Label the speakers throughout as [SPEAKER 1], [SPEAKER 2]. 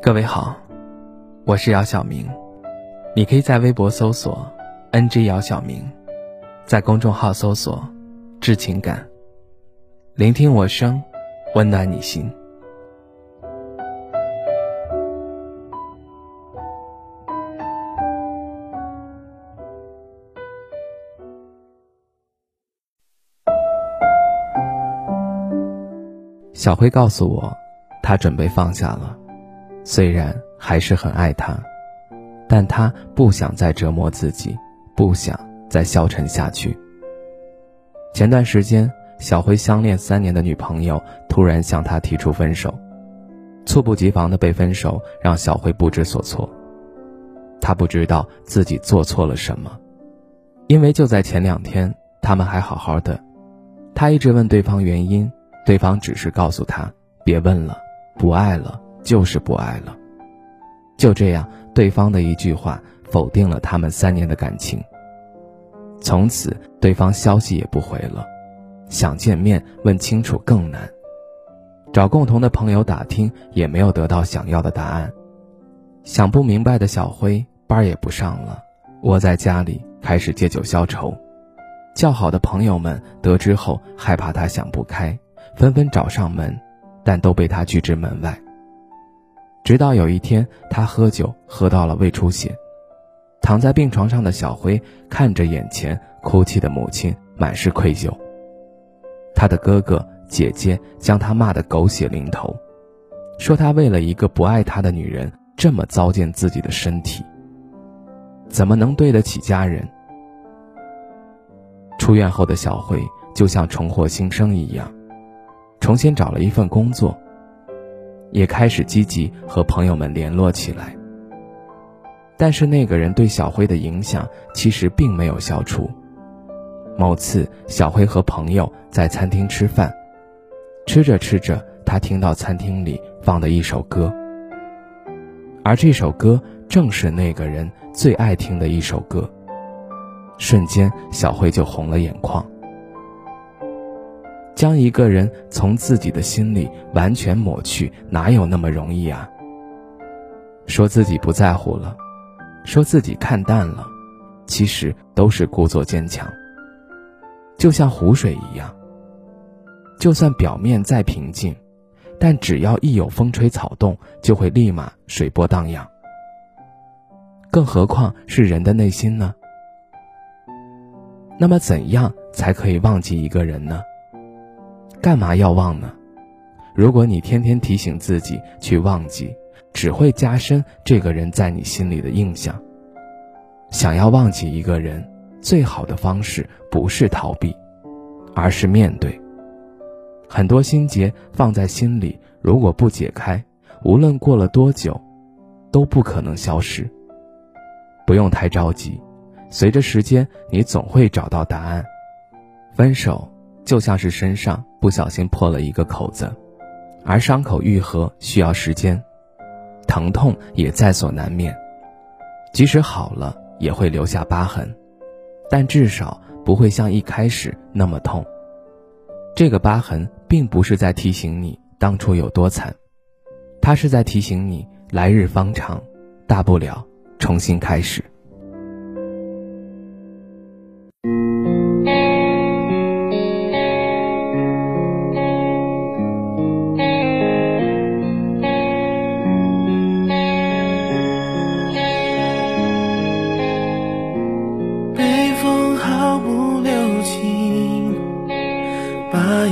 [SPEAKER 1] 各位好，我是姚晓明，你可以在微博搜索 “ng 姚晓明”，在公众号搜索“致情感”，聆听我声，温暖你心。小辉告诉我，他准备放下了。虽然还是很爱他，但他不想再折磨自己，不想再消沉下去。前段时间，小辉相恋三年的女朋友突然向他提出分手，猝不及防的被分手让小辉不知所措。他不知道自己做错了什么，因为就在前两天，他们还好好的。他一直问对方原因，对方只是告诉他别问了，不爱了。就是不爱了，就这样，对方的一句话否定了他们三年的感情。从此，对方消息也不回了，想见面问清楚更难，找共同的朋友打听也没有得到想要的答案。想不明白的小辉班也不上了，窝在家里开始借酒消愁。较好的朋友们得知后，害怕他想不开，纷纷找上门，但都被他拒之门外。直到有一天，他喝酒喝到了胃出血，躺在病床上的小辉看着眼前哭泣的母亲，满是愧疚。他的哥哥姐姐将他骂得狗血淋头，说他为了一个不爱他的女人这么糟践自己的身体，怎么能对得起家人？出院后的小辉就像重获新生一样，重新找了一份工作。也开始积极和朋友们联络起来，但是那个人对小辉的影响其实并没有消除。某次，小辉和朋友在餐厅吃饭，吃着吃着，他听到餐厅里放的一首歌，而这首歌正是那个人最爱听的一首歌。瞬间，小辉就红了眼眶。将一个人从自己的心里完全抹去，哪有那么容易啊？说自己不在乎了，说自己看淡了，其实都是故作坚强。就像湖水一样，就算表面再平静，但只要一有风吹草动，就会立马水波荡漾。更何况是人的内心呢？那么，怎样才可以忘记一个人呢？干嘛要忘呢？如果你天天提醒自己去忘记，只会加深这个人在你心里的印象。想要忘记一个人，最好的方式不是逃避，而是面对。很多心结放在心里，如果不解开，无论过了多久，都不可能消失。不用太着急，随着时间，你总会找到答案。分手。就像是身上不小心破了一个口子，而伤口愈合需要时间，疼痛也在所难免。即使好了，也会留下疤痕，但至少不会像一开始那么痛。这个疤痕并不是在提醒你当初有多惨，它是在提醒你来日方长，大不了重新开始。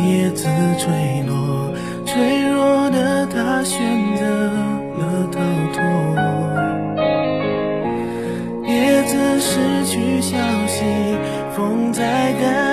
[SPEAKER 2] 叶子坠落，脆弱的他选择了逃脱。叶子失去消息，风在干。